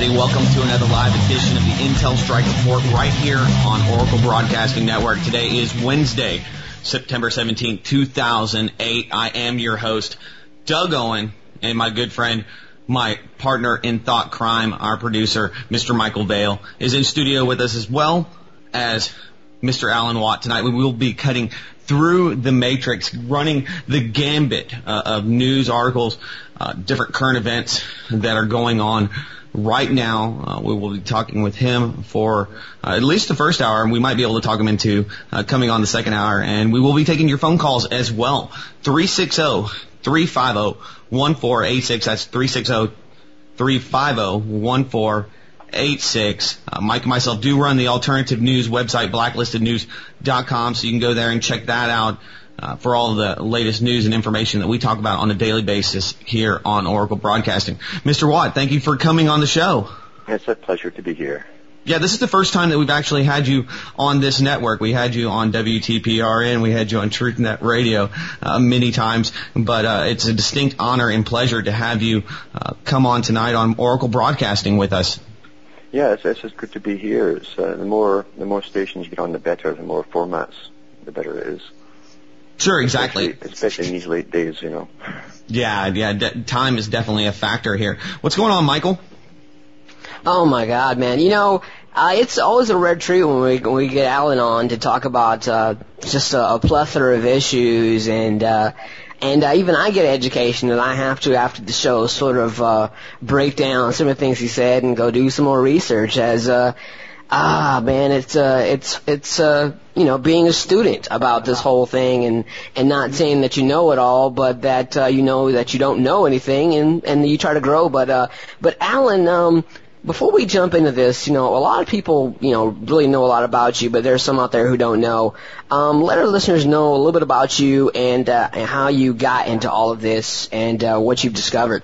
Everybody. Welcome to another live edition of the Intel Strike Report right here on Oracle Broadcasting Network. Today is Wednesday, September 17, 2008. I am your host, Doug Owen, and my good friend, my partner in thought crime, our producer, Mr. Michael Vale, is in studio with us as well as Mr. Alan Watt. Tonight we will be cutting through the matrix, running the gambit uh, of news articles, uh, different current events that are going on right now. Uh, we will be talking with him for uh, at least the first hour, and we might be able to talk him into uh, coming on the second hour. And we will be taking your phone calls as well. 360 350 1486. That's 360 350 1486. Uh, Mike and myself do run the alternative news website, blacklistednews.com, so you can go there and check that out uh, for all the latest news and information that we talk about on a daily basis here on Oracle Broadcasting. Mr. Watt, thank you for coming on the show. It's a pleasure to be here. Yeah, this is the first time that we've actually had you on this network. We had you on WTPRN, we had you on TruthNet Radio uh, many times, but uh, it's a distinct honor and pleasure to have you uh, come on tonight on Oracle Broadcasting with us. Yeah, it's, it's just good to be here. It's, uh, the more the more stations you get on, the better. The more formats, the better it is. Sure, exactly. Especially, especially in these late days, you know. Yeah, yeah. De- time is definitely a factor here. What's going on, Michael? Oh my God, man! You know, uh, it's always a rare treat when we when we get Alan on to talk about uh, just a, a plethora of issues and. Uh, and uh, even I get education, and I have to after the show sort of uh, break down some of the things he said and go do some more research. As uh, ah man, it's uh, it's it's uh, you know being a student about this whole thing, and and not saying that you know it all, but that uh, you know that you don't know anything, and and you try to grow. But uh, but Alan, um, before we jump into this, you know, a lot of people, you know, really know a lot about you, but there's some out there who don't know. Um, let our listeners know a little bit about you and, uh, and how you got into all of this and uh, what you've discovered.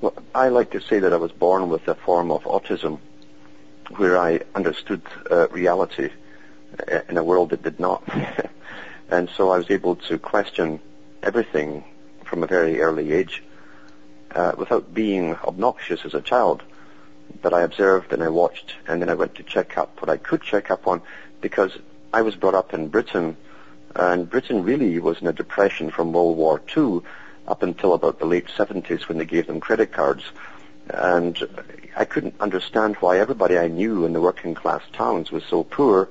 Well, I like to say that I was born with a form of autism where I understood uh, reality in a world that did not. and so I was able to question everything from a very early age uh, without being obnoxious as a child. But I observed and I watched and then I went to check up what I could check up on because I was brought up in Britain and Britain really was in a depression from World War II up until about the late 70s when they gave them credit cards. And I couldn't understand why everybody I knew in the working class towns was so poor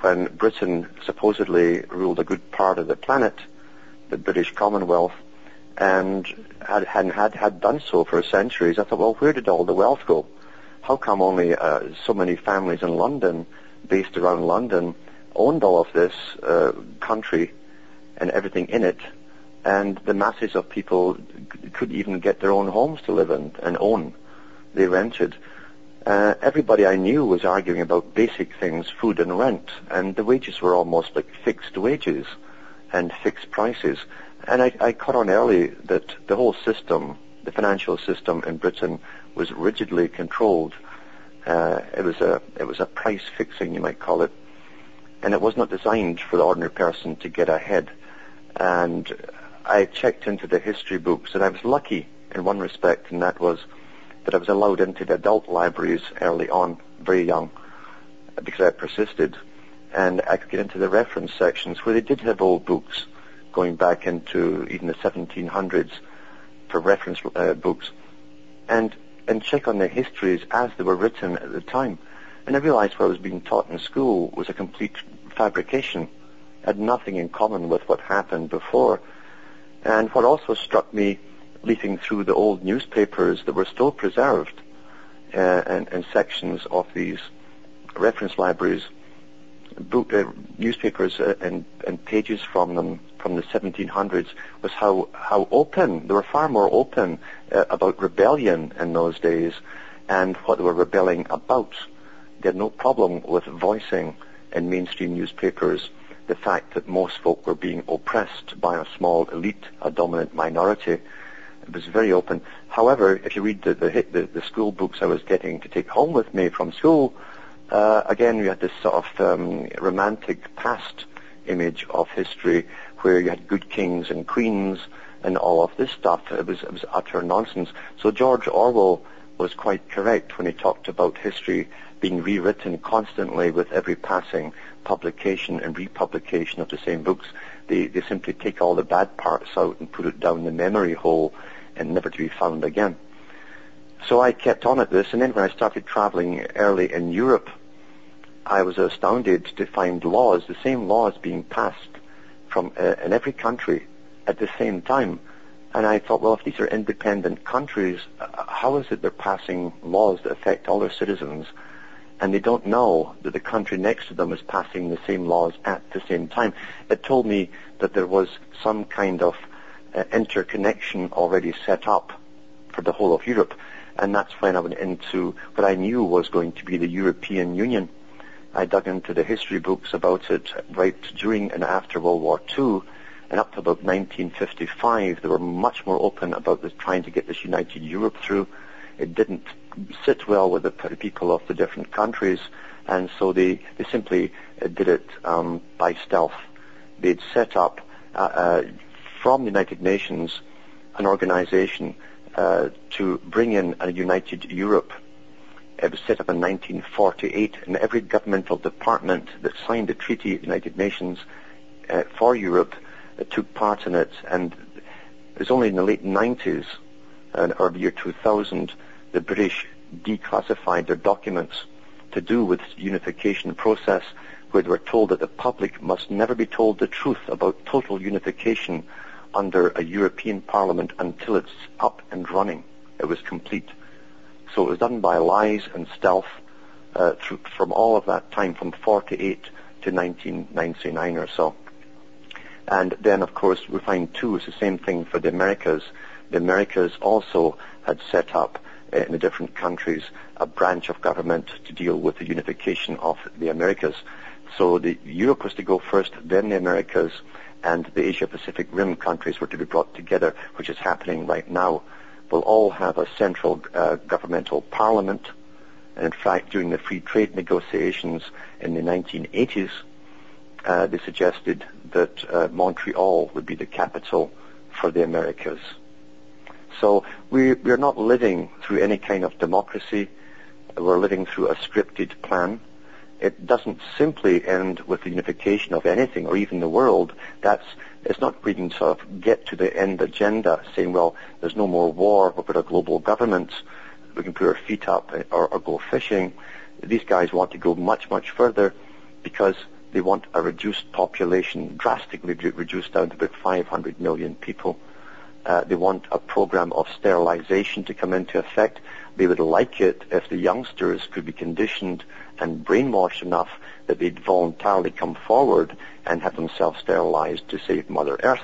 when Britain supposedly ruled a good part of the planet, the British Commonwealth, and had, had, had, had done so for centuries. I thought, well, where did all the wealth go? How come only uh, so many families in London, based around London, owned all of this uh, country and everything in it, and the masses of people couldn't even get their own homes to live in and own. They rented. Uh, everybody I knew was arguing about basic things, food and rent, and the wages were almost like fixed wages and fixed prices. And I, I caught on early that the whole system, the financial system in Britain, was rigidly controlled. Uh, it was a it was a price fixing, you might call it, and it was not designed for the ordinary person to get ahead. And I checked into the history books, and I was lucky in one respect, and that was that I was allowed into the adult libraries early on, very young, because I persisted, and I could get into the reference sections where they did have old books going back into even the 1700s for reference uh, books, and and check on their histories as they were written at the time. And I realized what I was being taught in school was a complete fabrication, had nothing in common with what happened before. And what also struck me, leafing through the old newspapers that were still preserved uh, and, and sections of these reference libraries, book, uh, newspapers uh, and, and pages from them from the 1700s was how, how open, they were far more open uh, about rebellion in those days and what they were rebelling about. They had no problem with voicing in mainstream newspapers the fact that most folk were being oppressed by a small elite, a dominant minority. It was very open. However, if you read the, the, the, the school books I was getting to take home with me from school, uh, again, we had this sort of um, romantic past image of history where you had good kings and queens and all of this stuff. It was, it was utter nonsense. So George Orwell was quite correct when he talked about history being rewritten constantly with every passing publication and republication of the same books. They, they simply take all the bad parts out and put it down the memory hole and never to be found again. So I kept on at this, and then when I started traveling early in Europe, I was astounded to find laws, the same laws being passed from uh, in every country at the same time. And I thought, well, if these are independent countries, uh, how is it they're passing laws that affect all their citizens, and they don't know that the country next to them is passing the same laws at the same time? It told me that there was some kind of uh, interconnection already set up for the whole of Europe, and that's when I went into what I knew was going to be the European Union I dug into the history books about it right during and after World War II, and up to about 1955, they were much more open about this, trying to get this united Europe through. It didn't sit well with the people of the different countries, and so they, they simply uh, did it um, by stealth. They'd set up uh, uh, from the United Nations an organization uh, to bring in a united Europe it was set up in 1948, and every governmental department that signed the Treaty of the United Nations uh, for Europe uh, took part in it. And it was only in the late 90s, uh, or the year 2000, the British declassified their documents to do with unification process, where they were told that the public must never be told the truth about total unification under a European Parliament until it's up and running. It was complete. So it was done by lies and stealth uh, through, from all of that time, from 48 to 1999 or so. And then, of course, we find too, it's the same thing for the Americas. The Americas also had set up in the different countries a branch of government to deal with the unification of the Americas. So the Europe was to go first, then the Americas, and the Asia Pacific Rim countries were to be brought together, which is happening right now We'll all have a central uh, governmental parliament. And in fact, during the free trade negotiations in the 1980s, uh, they suggested that uh, Montreal would be the capital for the Americas. So we, we're not living through any kind of democracy. We're living through a scripted plan it doesn't simply end with the unification of anything or even the world. That's it's not we can sort of get to the end agenda saying, well, there's no more war, we've got a global government, we can put our feet up or, or go fishing. These guys want to go much, much further because they want a reduced population, drastically reduced down to about 500 million people. Uh, they want a program of sterilization to come into effect. They would like it if the youngsters could be conditioned and brainwashed enough that they'd voluntarily come forward and have themselves sterilized to save Mother Earth.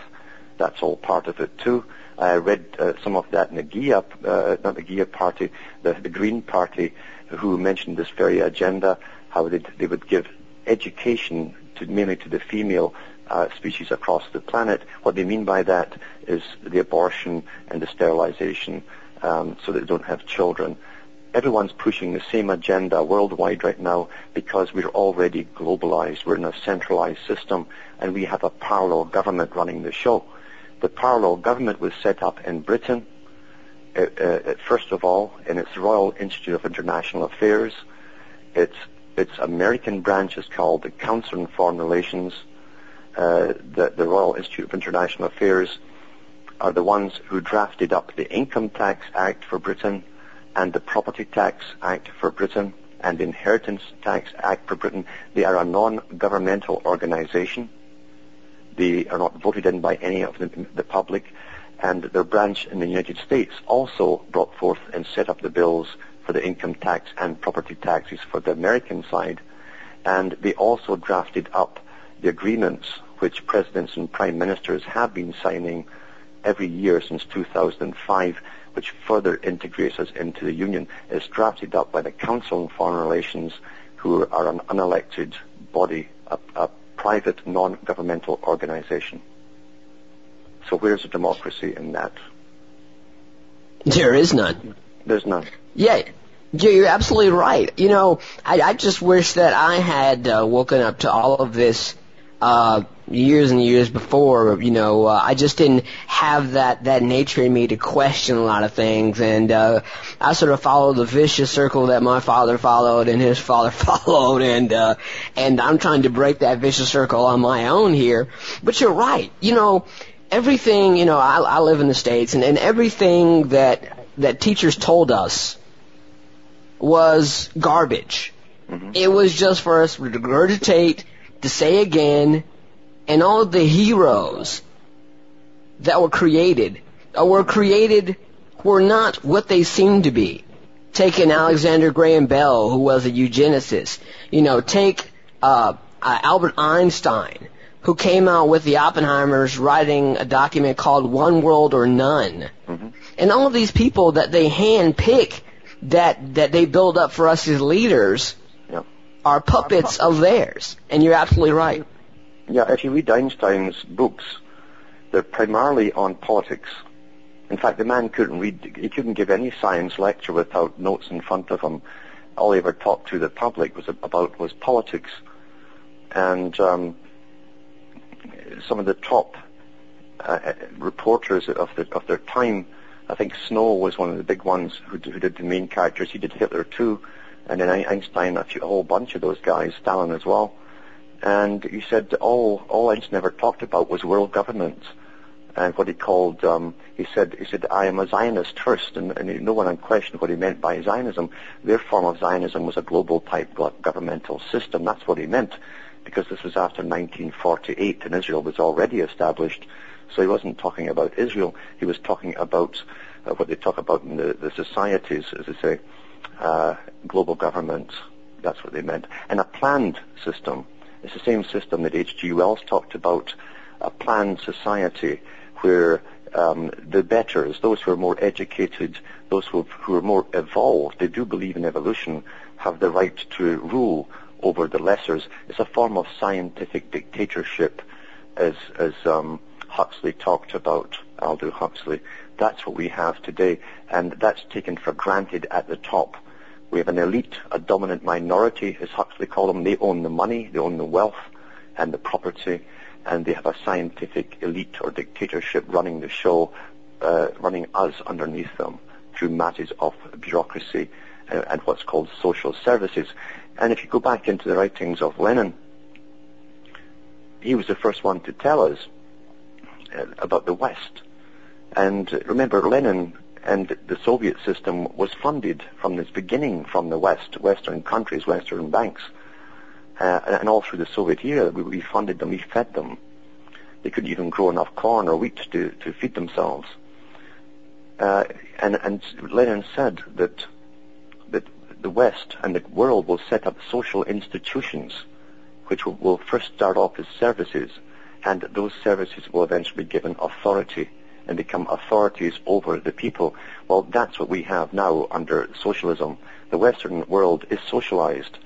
That's all part of it too. I read uh, some of that in the GIA, uh, not the GIA party, the, the Green Party, who mentioned this very agenda, how they, they would give education to, mainly to the female uh, species across the planet. What they mean by that is the abortion and the sterilization um, so that they don't have children everyone's pushing the same agenda worldwide right now because we're already globalized. We're in a centralized system and we have a parallel government running the show. The parallel government was set up in Britain, uh, uh, first of all, in its Royal Institute of International Affairs. Its, its American branch is called the Council on Foreign Relations. Uh, the, the Royal Institute of International Affairs are the ones who drafted up the Income Tax Act for Britain, and the Property Tax Act for Britain and the Inheritance Tax Act for Britain. They are a non-governmental organization. They are not voted in by any of the, the public, and their branch in the United States also brought forth and set up the bills for the income tax and property taxes for the American side, and they also drafted up the agreements which presidents and prime ministers have been signing every year since 2005, which further integrates us into the Union, is drafted up by the Council on Foreign Relations, who are an unelected body, a, a private non-governmental organization. So where's the democracy in that? There is none. There's none. Yeah, yeah, you're absolutely right. You know, I, I just wish that I had uh, woken up to all of this uh, years and years before. You know, uh, I just didn't have that that nature in me to question a lot of things, and uh, I sort of followed the vicious circle that my father followed and his father followed, and uh, and I'm trying to break that vicious circle on my own here. But you're right. You know, everything. You know, I, I live in the states, and, and everything that that teachers told us was garbage. Mm-hmm. It was just for us to regurgitate, to say again, and all of the heroes that were created, or were created, were not what they seemed to be. Take an Alexander Graham Bell, who was a eugenicist. You know, take uh, uh, Albert Einstein, who came out with the Oppenheimers writing a document called One World or None. Mm-hmm. And all of these people that they hand pick that that they build up for us as leaders. Are puppets of theirs. And you're absolutely right. Yeah, if you read Einstein's books, they're primarily on politics. In fact, the man couldn't read, he couldn't give any science lecture without notes in front of him. All he ever talked to the public was about was politics. And um, some of the top uh, reporters of, the, of their time, I think Snow was one of the big ones who, who did the main characters. He did Hitler too, and then Einstein, a, whole bunch of those guys, Stalin as well. And he said all all Einstein ever talked about was world government and what he called um, he said he said I am a Zionist first, and, and no one questioned what he meant by Zionism. Their form of Zionism was a global type governmental system. That's what he meant, because this was after 1948, and Israel was already established. So he wasn't talking about Israel. He was talking about uh, what they talk about in the, the societies, as they say, uh, global government. That's what they meant, and a planned system. It's the same system that H.G. Wells talked about, a planned society where um, the betters, those who are more educated, those who, who are more evolved, they do believe in evolution, have the right to rule over the lessers. It's a form of scientific dictatorship, as, as um, Huxley talked about, Aldous Huxley. That's what we have today, and that's taken for granted at the top. We have an elite, a dominant minority, as Huxley called them. They own the money, they own the wealth and the property, and they have a scientific elite or dictatorship running the show, uh, running us underneath them through masses of bureaucracy and, and what's called social services. And if you go back into the writings of Lenin, he was the first one to tell us uh, about the West. And remember, Lenin and the Soviet system was funded from its beginning from the West, Western countries, Western banks. Uh, and all through the Soviet era, we, we funded them, we fed them. They couldn't even grow enough corn or wheat to, to feed themselves. Uh, and, and Lenin said that, that the West and the world will set up social institutions which will, will first start off as services, and those services will eventually be given authority and become authorities over the people. Well, that's what we have now under socialism. The Western world is socialized,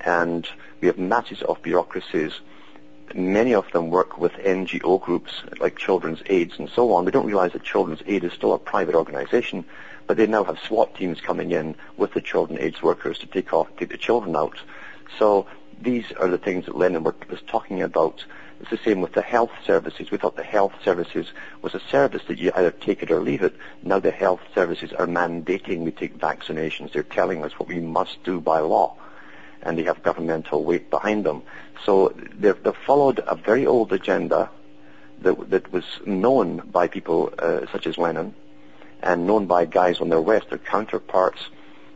and we have masses of bureaucracies. Many of them work with NGO groups like Children's Aids and so on. We don't realize that Children's Aid is still a private organization, but they now have SWAT teams coming in with the Children's Aids workers to take off, take the children out. So these are the things that Lenin was talking about. It's the same with the health services. We thought the health services was a service that you either take it or leave it. Now the health services are mandating we take vaccinations. They're telling us what we must do by law. And they have governmental weight behind them. So they've, they've followed a very old agenda that, that was known by people uh, such as Lenin and known by guys on their West, their counterparts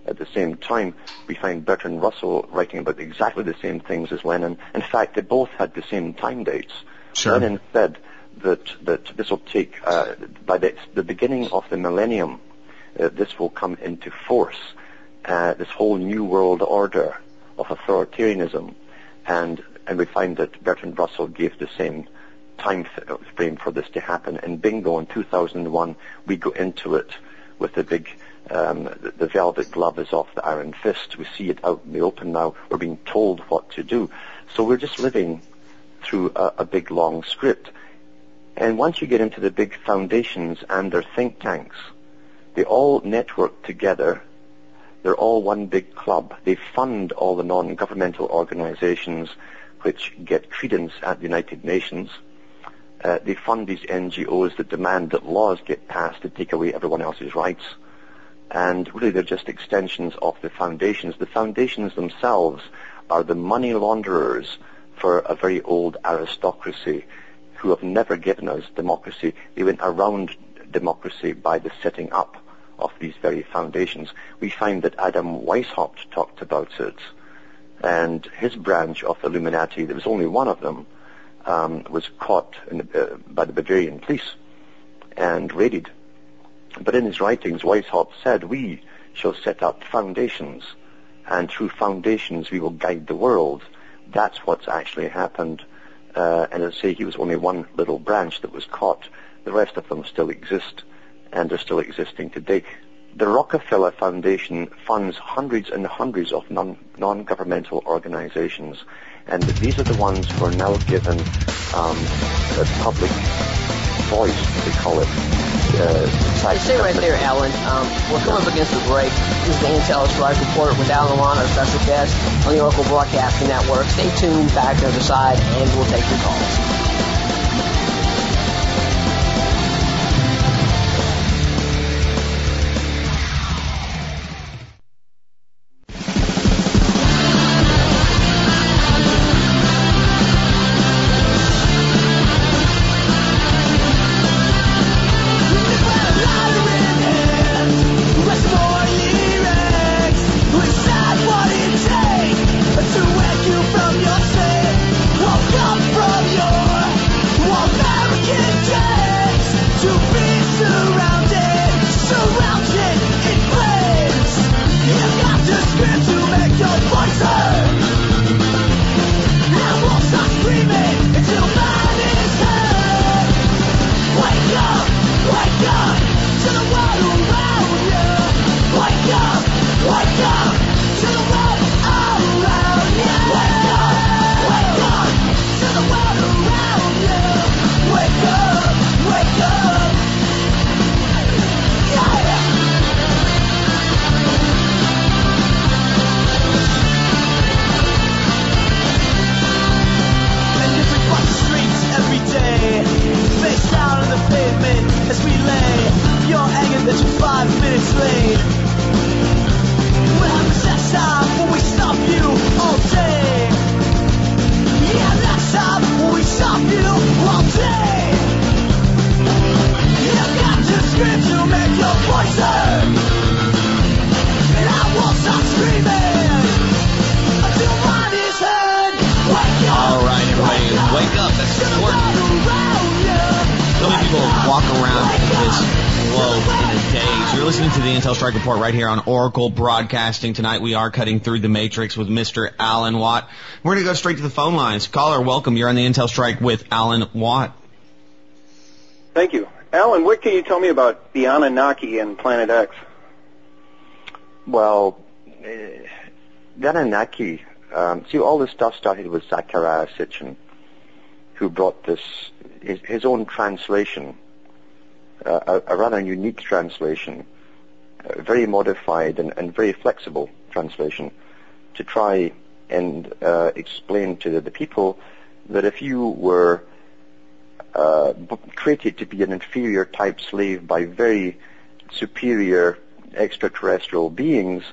at the same time, we find Bertrand Russell writing about exactly the same things as Lenin. In fact, they both had the same time dates. Sure. Lenin said that that this will take uh, by the, the beginning of the millennium, uh, this will come into force. Uh, this whole new world order of authoritarianism, and and we find that Bertrand Russell gave the same time frame for this to happen. And bingo, in 2001, we go into it with the big, um, the, the velvet glove is off the iron fist. We see it out in the open now. We're being told what to do. So we're just living through a, a big long script. And once you get into the big foundations and their think tanks, they all network together. They're all one big club. They fund all the non-governmental organizations which get credence at the United Nations. Uh, they fund these NGOs that demand that laws get passed to take away everyone else's rights. And really they're just extensions of the foundations. The foundations themselves are the money launderers for a very old aristocracy who have never given us democracy. They went around democracy by the setting up of these very foundations. We find that Adam Weishaupt talked about it and his branch of Illuminati, there was only one of them, um, was caught the, uh, by the Bavarian police and raided. But in his writings, Weishaupt said, we shall set up foundations, and through foundations we will guide the world. That's what's actually happened. Uh, and as I say, he was only one little branch that was caught. The rest of them still exist, and are still existing today. The Rockefeller Foundation funds hundreds and hundreds of non, non-governmental organizations, and these are the ones who are now given um, a public voice, they call it. Uh, stay right there, Alan. Um, we're coming up against the break. This is the Intel Strike Report with Alan Watt, our special guest on the Oracle Broadcasting Network. Stay tuned back to the other side, and we'll take your calls. Right here on Oracle Broadcasting. Tonight we are cutting through the matrix with Mr. Alan Watt. We're going to go straight to the phone lines. Caller, welcome. You're on the Intel Strike with Alan Watt. Thank you. Alan, what can you tell me about the Anunnaki and Planet X? Well, uh, the Anunnaki, um, see, all this stuff started with Zecharia Sitchin, who brought this, his, his own translation, a, a rather unique translation very modified and, and, very flexible translation to try and uh, explain to the, the, people that if you were uh, created to be an inferior type slave by very superior extraterrestrial beings,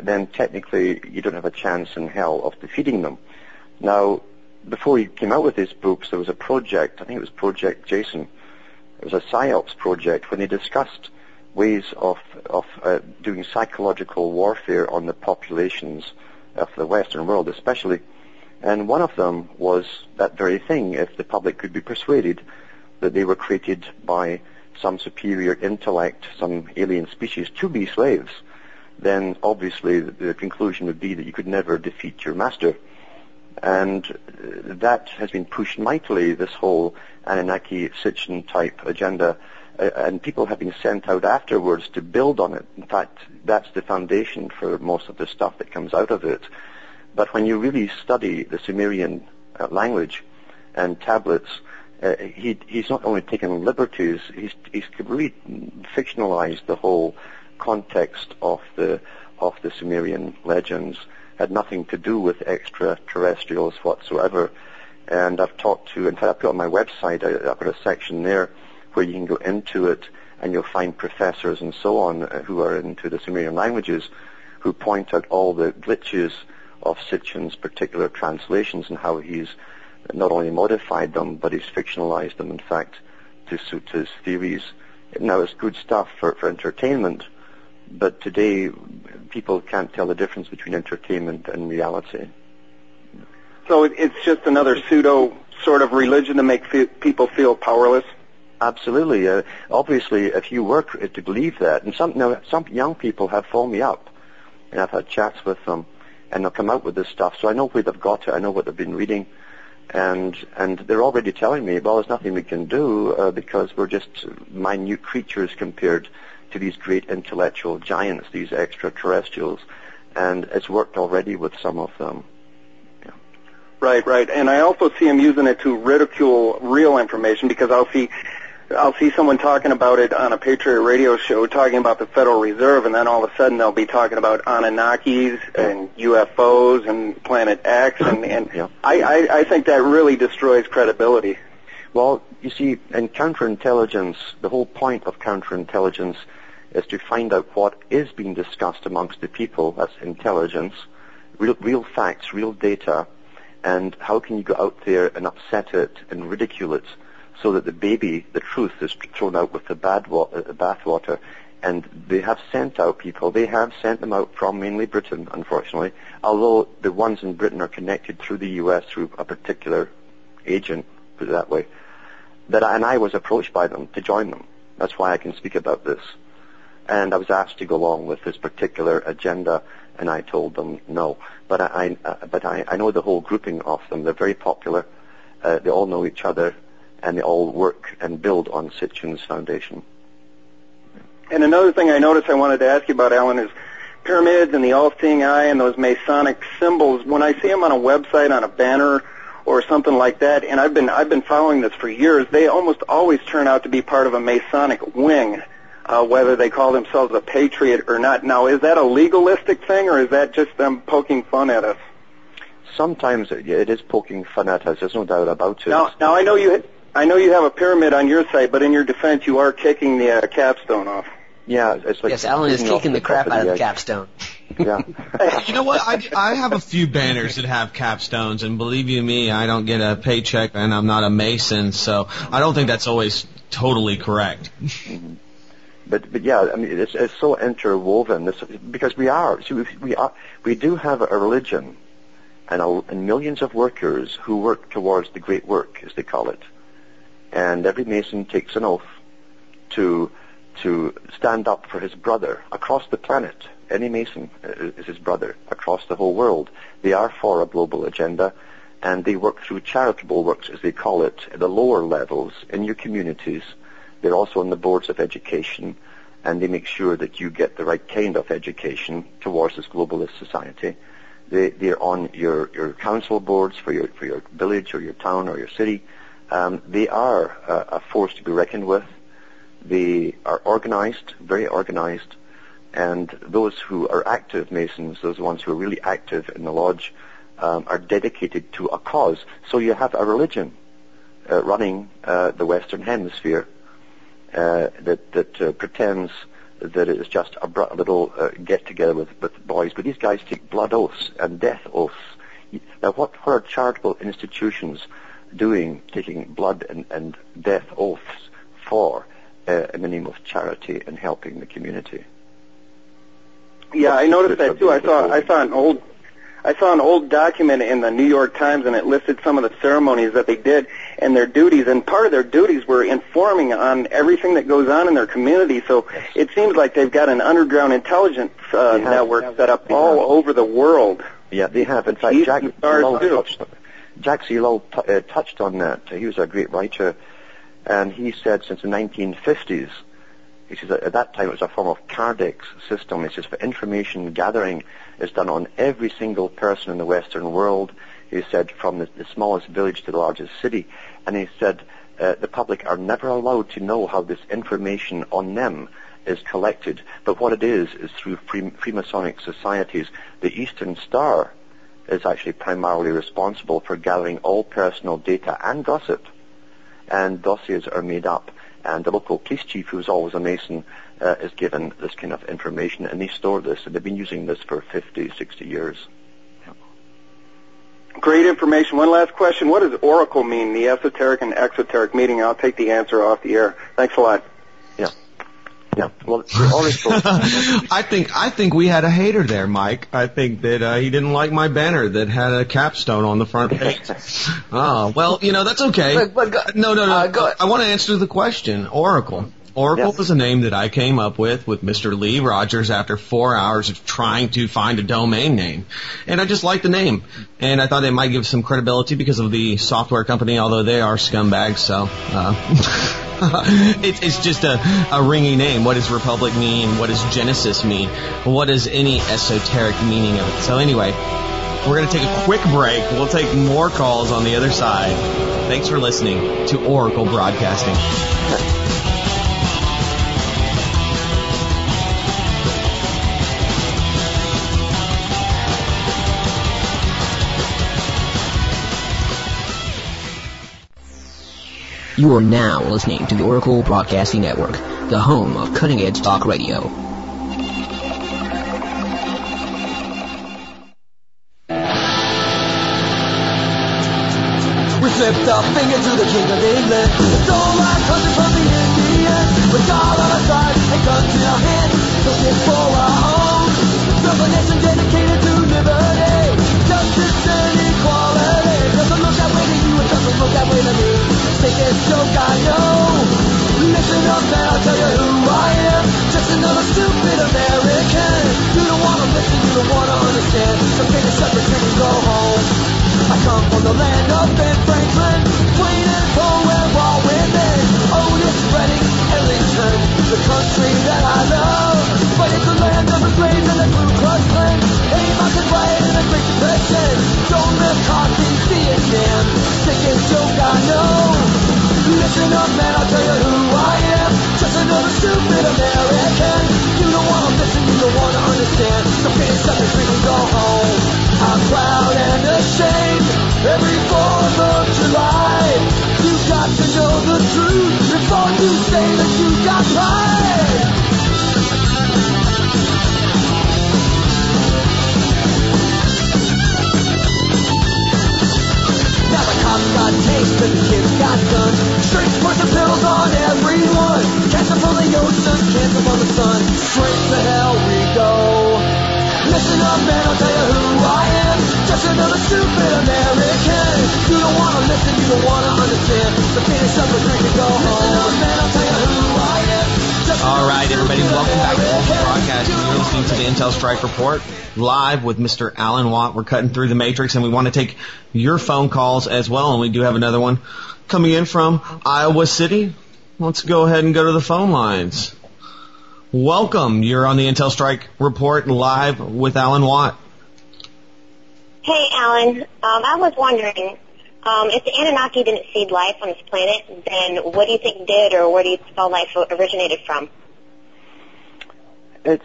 then technically you don't have a chance in hell of defeating them. Now, before he came out with his books, there was a project, I think it was Project Jason. It was a PSYOPs project when they discussed ways of of uh, doing psychological warfare on the populations of the Western world, especially. And one of them was that very thing: if the public could be persuaded that they were created by some superior intellect, some alien species to be slaves, then obviously the, conclusion would be that you could never defeat your master. And uh, that has been pushed mightily, this whole Anunnaki Sitchin type agenda. Uh, and people have been sent out afterwards to build on it. In fact, that's the foundation for most of the stuff that comes out of it. But when you really study the Sumerian uh, language and tablets, uh, he, he's not only taken liberties, he's, he's really fictionalized the whole context of the of the Sumerian legends. Had nothing to do with extraterrestrials whatsoever. And I've talked to, in fact, I put on my website, I, I've got a section there where you can go into it and you'll find professors and so on uh, who are into the Sumerian languages who point out all the glitches of Sitchin's particular translations and how he's not only modified them, but he's fictionalized them, in fact, to suit his theories. Now, it's good stuff for, for entertainment, but today people can't tell the difference between entertainment and reality. So it's just another pseudo sort of religion to make fe- people feel powerless? Absolutely. Uh, obviously, if you work to believe that, and some some young people have phoned me up, and I've had chats with them, and they'll come out with this stuff. So I know where they've got it. I know what they've been reading, and and they're already telling me, well, there's nothing we can do uh, because we're just minute creatures compared to these great intellectual giants, these extraterrestrials, and it's worked already with some of them. Right, right, and I also see them using it to ridicule real information because I'll see I'll see someone talking about it on a Patriot radio show, talking about the Federal Reserve, and then all of a sudden they'll be talking about Anunnakis and UFOs and Planet X, and, and yeah. I, I, I think that really destroys credibility. Well, you see, in counterintelligence, the whole point of counterintelligence is to find out what is being discussed amongst the people, that's intelligence, real, real facts, real data, and how can you go out there and upset it and ridicule it so that the baby, the truth, is thrown out with the bad wa- uh, bathwater. And they have sent out people. They have sent them out from mainly Britain, unfortunately. Although the ones in Britain are connected through the U.S. through a particular agent, put it that way. That and I was approached by them to join them. That's why I can speak about this. And I was asked to go along with this particular agenda, and I told them no. But I, I uh, but I, I know the whole grouping of them. They're very popular. Uh, they all know each other and they all work and build on Sitchin's foundation. And another thing I noticed I wanted to ask you about, Alan, is pyramids and the all-seeing eye and those Masonic symbols. When I see them on a website, on a banner, or something like that, and I've been I've been following this for years. They almost always turn out to be part of a Masonic wing, uh, whether they call themselves a patriot or not. Now, is that a legalistic thing, or is that just them poking fun at us? Sometimes it is poking fun at us. There's no doubt about it. Now, now I know you I know you have a pyramid on your site, but in your defense, you are kicking the uh, capstone off. Yeah, it's like yes, Alan is kicking the, the crap out of the capstone. Yeah. you know what? I, I have a few banners that have capstones, and believe you me, I don't get a paycheck, and I'm not a mason, so I don't think that's always totally correct. But but yeah, I mean, it's, it's so interwoven. This, because we are, see, we, we are, we do have a religion, and, a, and millions of workers who work towards the great work, as they call it and every Mason takes an oath to to stand up for his brother across the planet. Any Mason uh, is his brother across the whole world. They are for a global agenda, and they work through charitable works, as they call it, at the lower levels in your communities. They're also on the boards of education, and they make sure that you get the right kind of education towards this globalist society. They, they're on your, your council boards for your, for your village or your town or your city um, they are uh, a force to be reckoned with. They are organized, very organized, and those who are active Masons, those ones who are really active in the lodge, um, are dedicated to a cause. So you have a religion uh, running uh, the Western Hemisphere uh, that that uh, pretends that it is just a, br- little uh, get together with, with boys, but these guys take blood oaths and death oaths. Now, what, what are charitable institutions doing, taking blood and, and death oaths for uh, in the name of charity and helping the community. Yeah, I noticed that too. I saw I saw an old I saw an old document in the New York Times, and it listed some of the ceremonies that they did and their duties. And part of their duties were informing on everything that goes on in their community. So it seems like they've got an underground intelligence uh, network set up all over the world. Yeah, they have. In fact, East Jack Lowell touched, Jack C. Lowell t- uh, touched on that. He was a great writer, and he said since the 1950s, he says at that time it was a form of Cardex system. He says for information gathering is done on every single person in the Western world. He said from the, the smallest village to the largest city, and he said uh, the public are never allowed to know how this information on them is collected. But what it is is through free, Freemasonic societies. The Eastern Star is actually primarily responsible for gathering all personal data and gossip. And dossiers are made up. And the local police chief, who's always a Mason, uh, is given this kind of information. And they store this. And they've been using this for 50, 60 years. Great information. One last question. What does oracle mean, the esoteric and exoteric meeting? I'll take the answer off the air. Thanks a lot. Yeah. Yeah. Well, the oracle... I think I think we had a hater there, Mike. I think that uh, he didn't like my banner that had a capstone on the front page. oh well, you know that's okay. But- but go- no, no, no. uh, go- I want to answer the question. Oracle. Oracle Yeah. was a name that I came up with with Mr. Lee Rogers after four hours of trying to find a domain name, and I just liked the name, and I thought it might give some credibility because of the software company, although they are scumbags. So. Uh, it, it's just a, a ringy name. What does Republic mean? What does Genesis mean? What is any esoteric meaning of it? So anyway, we're going to take a quick break. We'll take more calls on the other side. Thanks for listening to Oracle Broadcasting. You are now listening to the Oracle Broadcasting Network, the home of cutting edge talk radio. We slipped our finger to the king of England. Stole our country from the Indians. With all our side and guns in our hand. Took it for our own. A nation dedicated to liberty. Way to me. Take this joke, I know. Listen up, man, I'll tell you who I am. Just another stupid American. You don't wanna listen, you don't wanna understand. So finish up your drink and go home. I come from the land of Ben Franklin, Twain and Poe and Walt Whitman. Otis Redding, Ellington, the country that I love. But it's the land of the slaves and the Ku Klux Klan. Great Depression. John McCarthy, Sickest joke I know. Listen up, man, I'll tell you who I am. Just another stupid American. You don't wanna listen, you don't wanna understand. Go home. I'm proud and ashamed. Every 4th of July, you got to know the truth before you say that you got pride. Cops got and the kids got guns. Straight poison pills on everyone. Cancer from the ocean, cancer from the sun. Straight to hell we go. Listen up, man, I'll tell you who I am. Just another stupid American. You don't wanna listen, you don't wanna understand. So finish up a drink and go home. Listen up, man, I'll tell you who I am. All right, everybody, welcome back to American. Broadcasting. You're listening to the Intel Strike Report live with Mr. Alan Watt. We're cutting through the matrix and we want to take your phone calls as well. And we do have another one coming in from Iowa City. Let's go ahead and go to the phone lines. Welcome. You're on the Intel Strike Report live with Alan Watt. Hey, Alan. Um, I was wondering, um, if the Anunnaki didn't seed life on this planet, then what do you think did, or where do you think all life originated from? It's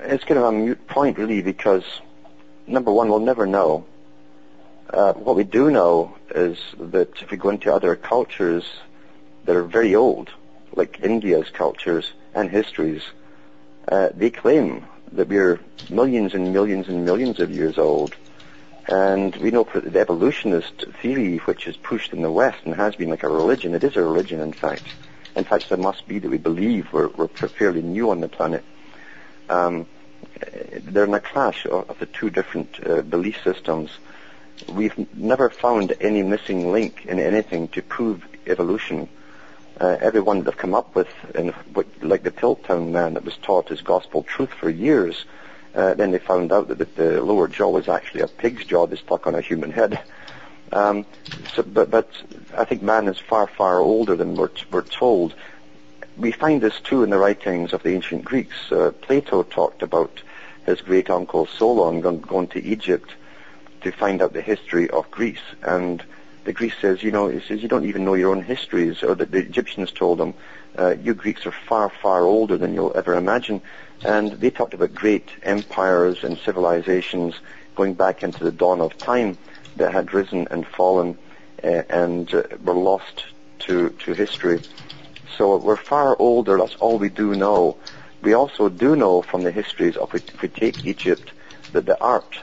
it's kind of a mute point, really, because number one, we'll never know. Uh, what we do know is that if we go into other cultures that are very old, like India's cultures and histories, uh, they claim that we're millions and millions and millions of years old. And we know for the evolutionist theory, which is pushed in the West and has been like a religion, it is a religion, in fact. In fact, it must be that we believe we're, we're fairly new on the planet. Um, they're in a clash of, the two different uh, belief systems. We've never found any missing link in anything to prove evolution. Uh, everyone that they've come up with, like the Piltdown man that was taught as gospel truth for years, Uh, then they found out that the, the lower jaw was actually a pig's jaw that stuck on a human head. Um, so, but, but I think man is far, far older than we're, we're told. We find this too in the writings of the ancient Greeks. Uh, Plato talked about his great uncle Solon going, going to Egypt to find out the history of Greece. And the Greek says, you know, he says, you don't even know your own histories, or that the Egyptians told him, uh, you Greeks are far, far older than you'll ever imagine. And they talked about great empires and civilizations going back into the dawn of time that had risen and fallen uh, and uh, were lost to, to history. So we're far older, that's all we do know. We also do know from the histories of, if we take Egypt, that the art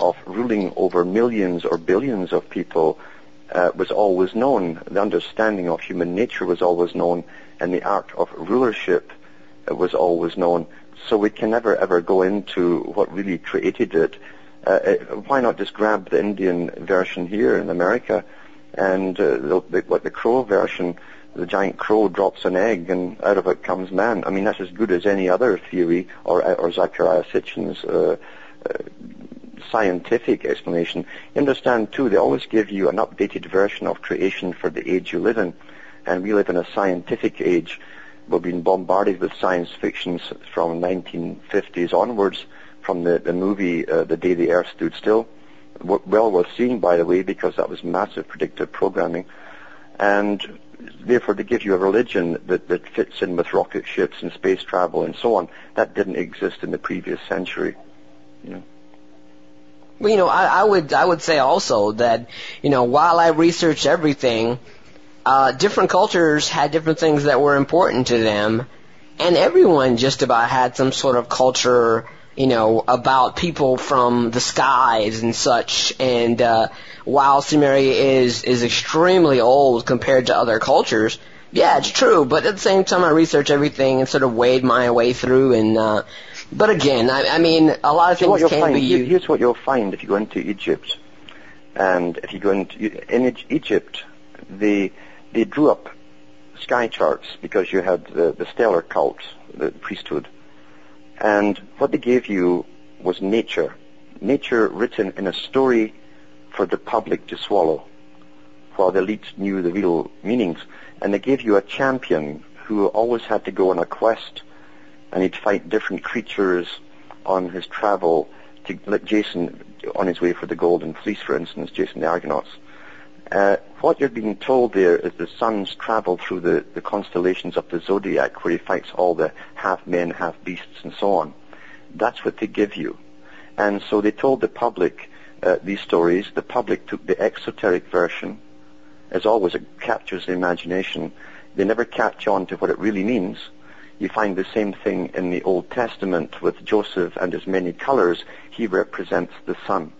of ruling over millions or billions of people uh, was always known. The understanding of human nature was always known, and the art of rulership was always known. So we can never ever go into what really created it. Uh, uh why not just grab the Indian version here in America, and uh, the, the, what the crow version? The giant crow drops an egg, and out of it comes man. I mean, that's as good as any other theory, or or Zecharia Sitchin's uh, scientific explanation. You understand too, they always give you an updated version of creation for the age you live in. And we live in a scientific age. We've been bombarded with science fictions from 1950s onwards, from the, the movie uh, The Day the Earth Stood Still. Well worth seeing, by the way, because that was massive predictive programming. And therefore to give you a religion that, that fits in with rocket ships and space travel and so on, that didn't exist in the previous century. You know. Well, you know, I, I would I would say also that you know while I researched everything, uh, different cultures had different things that were important to them, and everyone just about had some sort of culture, you know, about people from the skies and such. And uh, while Sumeria is is extremely old compared to other cultures, yeah, it's true. But at the same time, I researched everything and sort of wade my way through and. Uh, but again, I, I mean, a lot of things can find, be used. Here's what you'll find if you go into Egypt, and if you go into in Egypt, they they drew up sky charts because you had the, the stellar cult, the priesthood, and what they gave you was nature, nature written in a story for the public to swallow, while the elites knew the real meanings, and they gave you a champion who always had to go on a quest and he'd fight different creatures on his travel to let Jason on his way for the Golden Fleece, for instance, Jason the Argonauts. Uh, what you're being told there is the sun's travel through the, the constellations of the zodiac, where he fights all the half men, half beasts, and so on. That's what they give you. And so they told the public uh, these stories. The public took the exoteric version. As always, it captures the imagination. They never catch on to what it really means you find the same thing in the Old Testament with Joseph and his many colors. He represents the sun.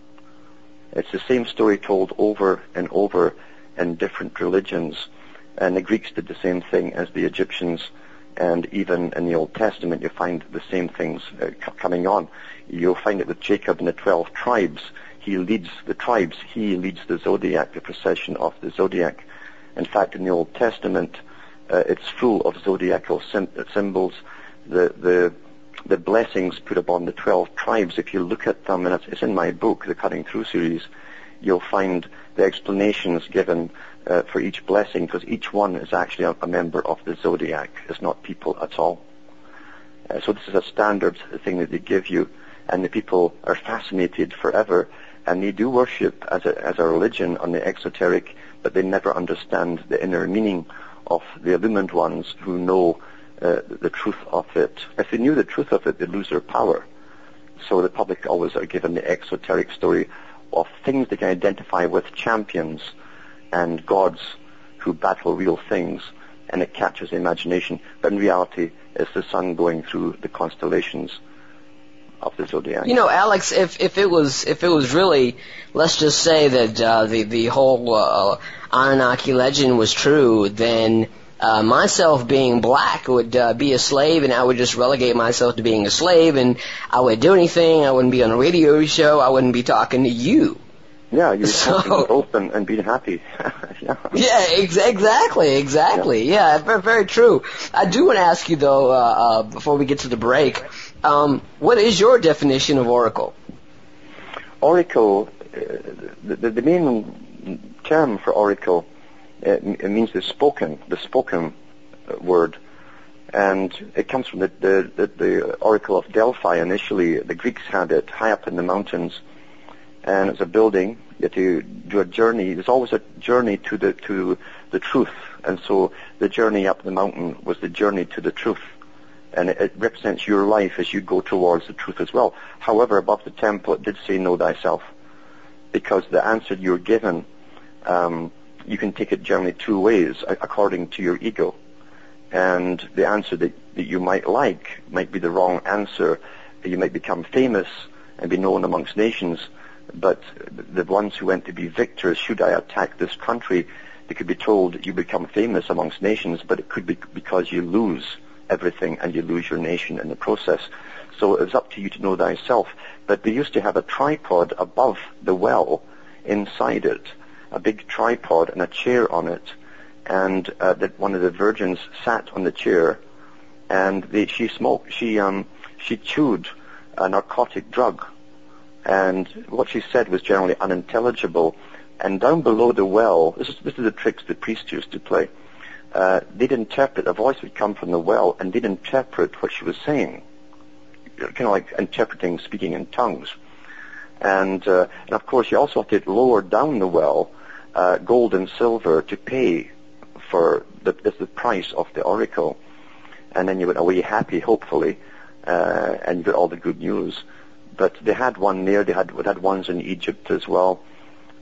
It's the same story told over and over in different religions. And the Greeks did the same thing as the Egyptians. And even in the Old Testament, you find the same things uh, coming on. You'll find it with Jacob and the 12 tribes. He leads the tribes. He leads the zodiac, the procession of the zodiac. In fact, in the Old Testament, uh, it's full of zodiacal sim- symbols. The, the, the blessings put upon the 12 tribes, if you look at them, and it's, in my book, the Cutting Through series, you'll find the explanations given uh, for each blessing, because each one is actually a, a, member of the zodiac. It's not people at all. Uh, so this is a standard thing that they give you, and the people are fascinated forever, and they do worship as a, as a religion on the exoteric, but they never understand the inner meaning of the illumined ones who know uh, the truth of it. If they knew the truth of it, they'd lose their power. So the public always are given the exoteric story of things they can identify with champions and gods who battle real things, and it catches the imagination. But in reality, it's the sun going through the constellations of the zodiac. You know, Alex, if if it was if it was really, let's just say that uh, the the whole uh, Anunnaki legend was true, then uh, myself being black would uh, be a slave, and I would just relegate myself to being a slave, and I wouldn't do anything. I wouldn't be on a radio show. I wouldn't be talking to you. Yeah, you're so, open and being happy. yeah, yeah ex- exactly, exactly. Yeah. yeah, very, very true. I do want to ask you though, uh, uh, before we get to the break, Um, what is your definition of oracle? Oracle, uh, the, the main term for oracle, uh, it means the spoken, the spoken uh, word. And it comes from the, the, the, the Oracle of Delphi. Initially, the Greeks had it high up in the mountains, and it's a building. You to do a journey. There's always a journey to the to the truth, and so the journey up the mountain was the journey to the truth, and it, it represents your life as you go towards the truth as well. However, above the temple, it did say "Know thyself," because the answer you're given, um, you can take it generally two ways according to your ego and the answer that, that you might like might be the wrong answer. You might become famous and be known amongst nations, but the ones who went to be victors, should I attack this country, they could be told you become famous amongst nations, but it could be because you lose everything and you lose your nation in the process. So it's up to you to know thyself. But they used to have a tripod above the well, inside it, a big tripod and a chair on it, and uh, that one of the virgins sat on the chair, and she smoked. She um, she chewed a narcotic drug, and what she said was generally unintelligible. And down below the well, this is this is the tricks the priests used to play. Uh, they'd interpret. A voice would come from the well, and they'd interpret what she was saying, kind of like interpreting, speaking in tongues. And uh, and of course, you also have to lower down the well uh, gold and silver to pay for the, the price of the oracle, and then you went away happy, hopefully, uh, and you got all the good news. But they had one there. They had they had ones in Egypt as well.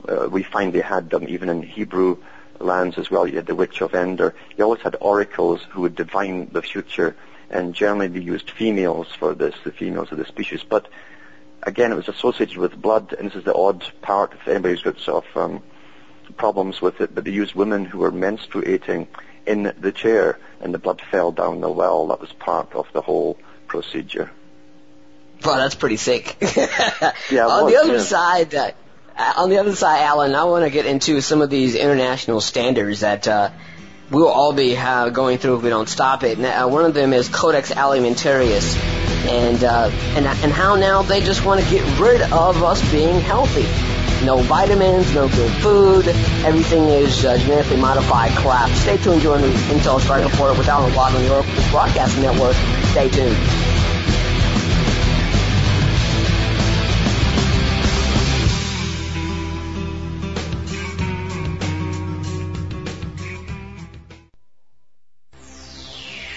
Uh, we find they had them even in Hebrew lands as well. You had the witch of Endor. You always had oracles who would divine the future, and generally they used females for this, the females of the species. But again, it was associated with blood, and this is the odd part. If anybody's got sort of um, problems with it, but they used women who were menstruating in the chair and the blood fell down the well. That was part of the whole procedure. Well, that's pretty sick. yeah, on was, the other yeah. side, uh, on the other side, Alan, I want to get into some of these international standards that uh, we will all be uh, going through if we don't stop it. And, uh, one of them is Codex Alimentarius, and uh, and and how now they just want to get rid of us being healthy. No vitamins, no good food. Everything is uh, genetically modified crap. Stay tuned during the Intel Strike Report with Alan Watt on the Oracle Broadcasting Network. Stay tuned.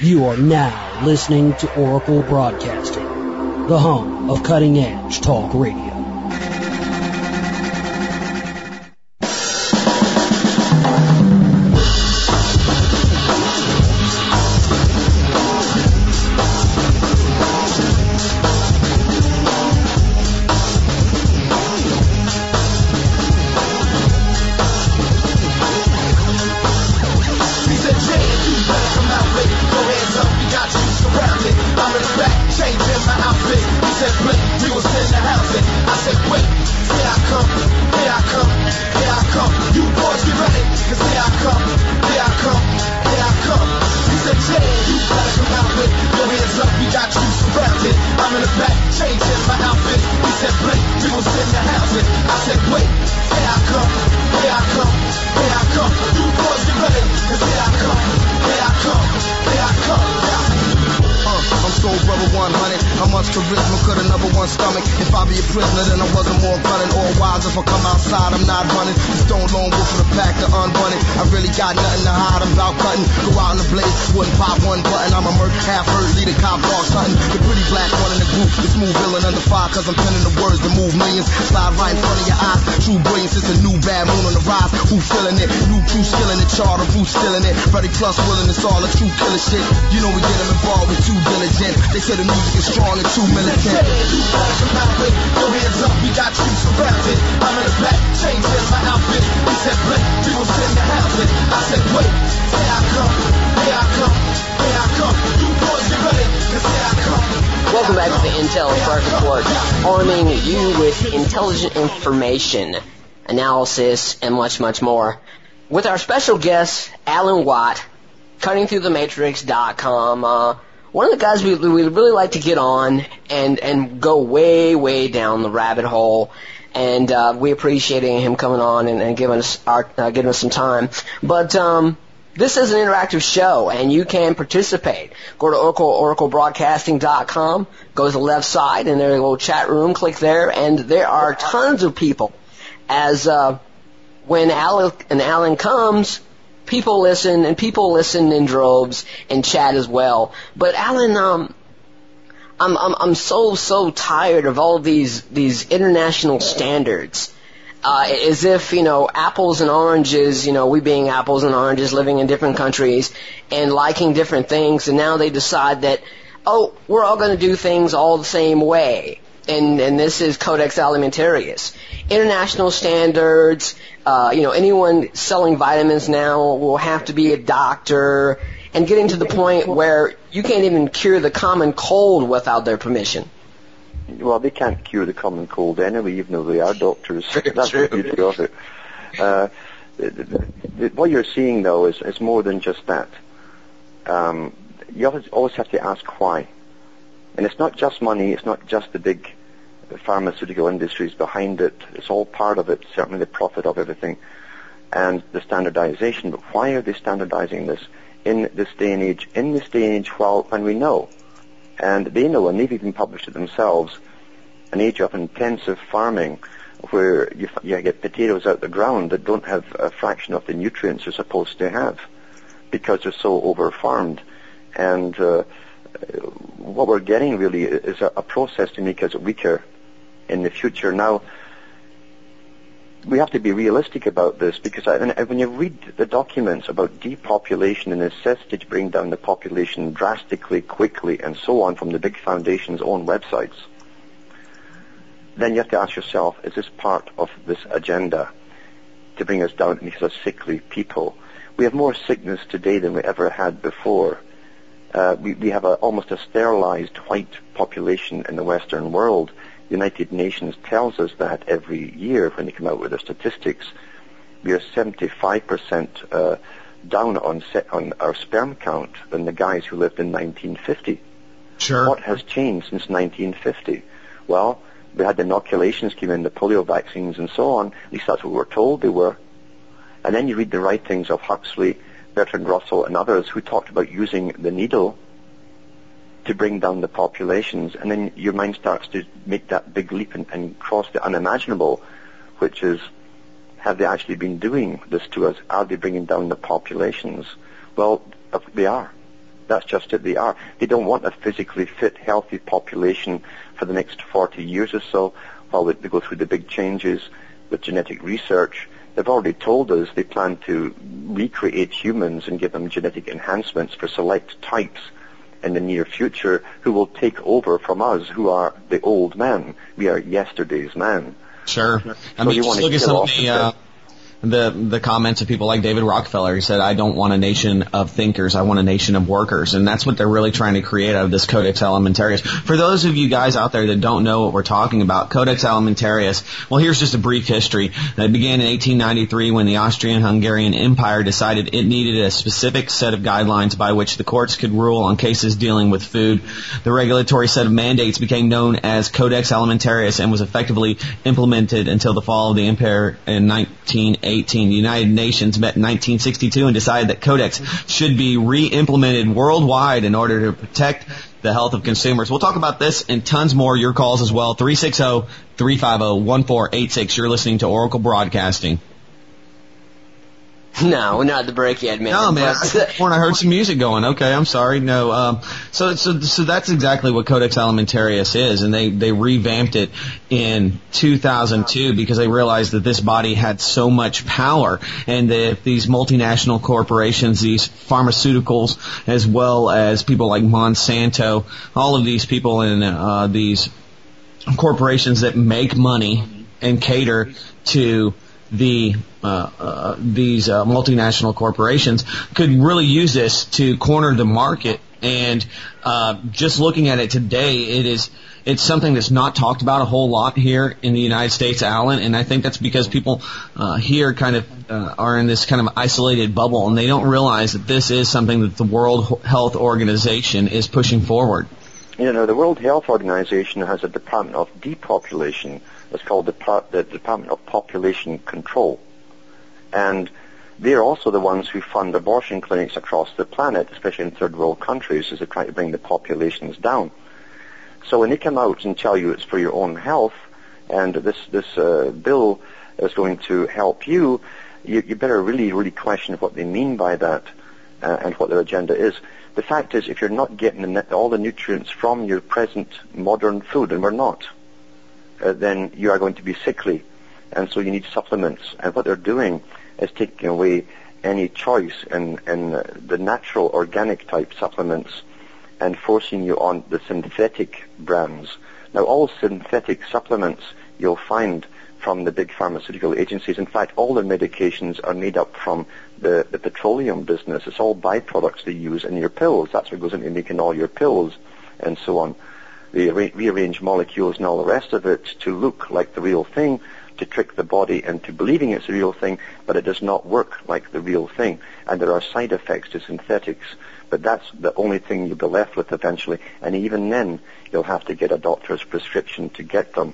You are now listening to Oracle Broadcasting, the home of cutting edge talk radio. You know we get them involved with too diligent. They say the music is strong and too militant. Jay, you better come out with hands up, we got you surrounded. I'm in the back, changing my outfit. He said, we was in the housing. I said, wait, here I come, here I come, here I come. You boys. Welcome back to the Intel Strike Report, arming you with intelligent information, analysis, and much, much more. With our special guest, Alan Watt, cuttingthroughthematrix.com. Uh, one of the guys we we really like to get on and and go way way down the rabbit hole. And uh, we appreciating him coming on and, and giving us our uh, giving us some time. But um, this is an interactive show, and you can participate. Go to Oracle, oraclebroadcasting.com, go to the left side, and there's a little chat room. Click there, and there are tons of people. As uh, when Alan and Alan comes, people listen, and people listen in droves and chat as well. But Alan, um, I'm I'm I'm so so tired of all these these international standards uh, as if you know apples and oranges. You know, we being apples and oranges, living in different countries and liking different things, and now they decide that oh, we're all going to do things all the same way. And, and this is Codex Alimentarius. International standards, uh, you know, anyone selling vitamins now will have to be a doctor and getting to the point where you can't even cure the common cold without their permission. Well, they can't cure the common cold anyway, even though they are doctors. That's true. the beauty of it. Uh, the, the, the, what you're seeing, though, is, is more than just that. Um, you always, always have to ask why. And it's not just money, it's not just the big pharmaceutical industries behind it. It's all part of it, certainly the profit of everything, and the standardization. But why are they standardizing this in this day and age? In this day and age, while when we know and they know, and they've even published it themselves, an age of intensive farming where you, you get potatoes out the ground that don't have a fraction of the nutrients you're supposed to have because they're so over-farmed. And uh, what we're getting really is a, a process to make us weaker in the future. Now, we have to be realistic about this because I, when you read the documents about depopulation and necessity to bring down the population drastically, quickly, and so on from the big foundation's own websites, then you have to ask yourself, is this part of this agenda to bring us down because of sickly people? We have more sickness today than we ever had before. Uh, we, we have a, almost a sterilized white population in the Western world. United Nations tells us that every year when they come out with their statistics. We are 75% uh, down on, se- on our sperm count than the guys who lived in 1950. Sure. What has changed since 1950? Well, we had the inoculations came in, the polio vaccines and so on. At least that's what we were told they were. And then you read the writings of Huxley, Bertrand Russell, and others who talked about using the needle to bring down the populations, and then your mind starts to make that big leap and, and cross the unimaginable, which is, have they actually been doing this to us? Are they bringing down the populations? Well, uh, they are. That's just it. They are. They don't want a physically fit, healthy population for the next 40 years or so while they, they go through the big changes with genetic research. They've already told us they plan to recreate humans and give them genetic enhancements for select types in the near future who will take over from us who are the old men. We are yesterday's men. Sure. I So mean, you just look at some of the uh, the the comments of people like David Rockefeller. He said, "I don't want a nation of thinkers. I want a nation of workers," and that's what they're really trying to create out of this Codex Alimentarius. For those of you guys out there that don't know what we're talking about, Codex Alimentarius. Well, here's just a brief history. It began in 1893 when the Austrian-Hungarian Empire decided it needed a specific set of guidelines by which the courts could rule on cases dealing with food. The regulatory set of mandates became known as Codex Alimentarius and was effectively implemented until the fall of the empire in 1918. The United Nations met in 1962 and decided that Codex should be re-implemented worldwide in order to protect the health of consumers. We'll talk about this and tons more. Your calls as well. 360-350-1486. You're listening to Oracle Broadcasting. No, we're not at the break yet, man. No, man. But- When I heard some music going, okay, I'm sorry. No, um, so so so that's exactly what Codex Alimentarius is, and they they revamped it in 2002 because they realized that this body had so much power, and that these multinational corporations, these pharmaceuticals, as well as people like Monsanto, all of these people in uh, these corporations that make money and cater to the uh, uh, these uh, multinational corporations could really use this to corner the market And uh, just looking at it today, it is it's something that's not talked about a whole lot here in the United States, Alan. And I think that's because people uh, here kind of uh, are in this kind of isolated bubble, and they don't realize that this is something that the World Health Organization is pushing forward. You know, the World Health Organization has a department of depopulation. It's called the, the Department of Population Control. And they're also the ones who fund abortion clinics across the planet, especially in third world countries, as they try to bring the populations down. So when they come out and tell you it's for your own health, and this this uh, bill is going to help you, you, you better really really question what they mean by that uh, and what their agenda is. The fact is, if you're not getting all the nutrients from your present modern food, and we're not, uh, then you are going to be sickly, and so you need supplements. And what they're doing is taking away any choice in, in the natural organic type supplements and forcing you on the synthetic brands. Now, all synthetic supplements you'll find from the big pharmaceutical agencies. In fact, all their medications are made up from the, the petroleum business. It's all byproducts they use in your pills. That's what goes into making all your pills and so on. They re- rearrange molecules and all the rest of it to look like the real thing, to trick the body into believing it's the real thing, but it does not work like the real thing. And there are side effects to synthetics. But that's the only thing you'll be left with eventually. And even then, you'll have to get a doctor's prescription to get them.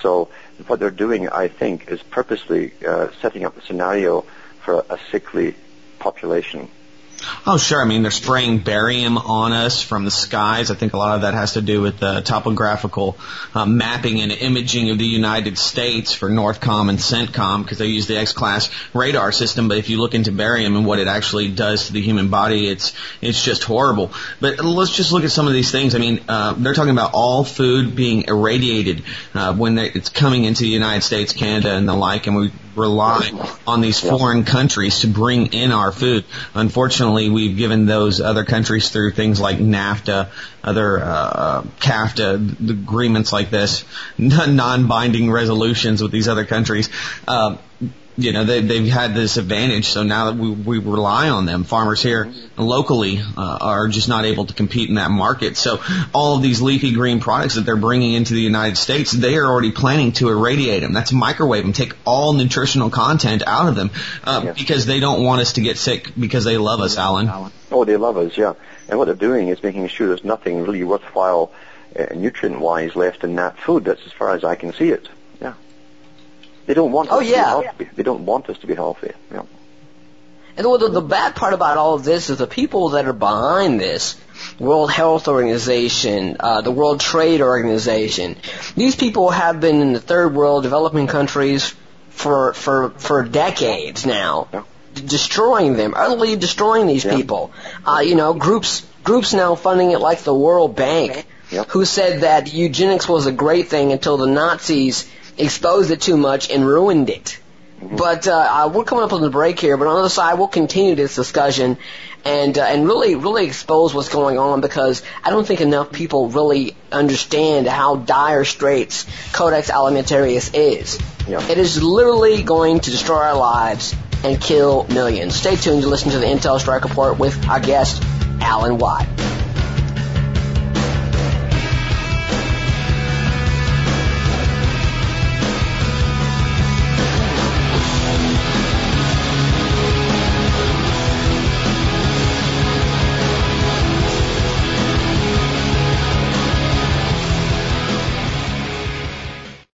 So what they're doing, I think, is purposely uh, setting up a scenario for a sickly population. Oh, sure. I mean, they're spraying barium on us from the skies. I think a lot of that has to do with the topographical uh, mapping and imaging of the United States for Northcom and CENTCOM because they use the X-class radar system. But if you look into barium and what it actually does to the human body, it's it's just horrible. But let's just look at some of these things. I mean, uh, they're talking about all food being irradiated uh, when it's coming into the United States, Canada, and the like, and we rely on these foreign countries to bring in our food. Unfortunately, we've given those other countries through things like NAFTA, other uh, CAFTA agreements like this, non-binding resolutions with these other countries. Uh, you know they, they've had this advantage. So now that we, we rely on them, farmers here locally uh, are just not able to compete in that market. So all of these leafy green products that they're bringing into the United States, they are already planning to irradiate them. That's microwave them, take all nutritional content out of them uh, yes. because they don't want us to get sick because they love us, Alan. Oh, they love us, yeah. And what they're doing is making sure there's nothing really worthwhile uh, nutrient-wise left in that food. That's as far as I can see it. They don't want oh, us yeah. to be healthy. They don't want us to be healthy. Yeah. And the, the bad part about all of this is the people that are behind this, World Health Organization, uh, the World Trade Organization, these people have been in the third world, developing countries for for for decades now, yeah. destroying them, utterly destroying these yeah. people. Uh, you know, groups groups now funding it like the World Bank, who said that eugenics was a great thing until the Nazis exposed it too much and ruined it. Mm-hmm. But uh, we're coming up on the break here. But on the other side, we'll continue this discussion and uh, and really really expose what's going on because I don't think enough people really understand how dire straits Codex Alimentarius is. Yeah. It is literally going to destroy our lives and kill millions. Stay tuned to listen to the Intel Strike Report with our guest Alan Watt.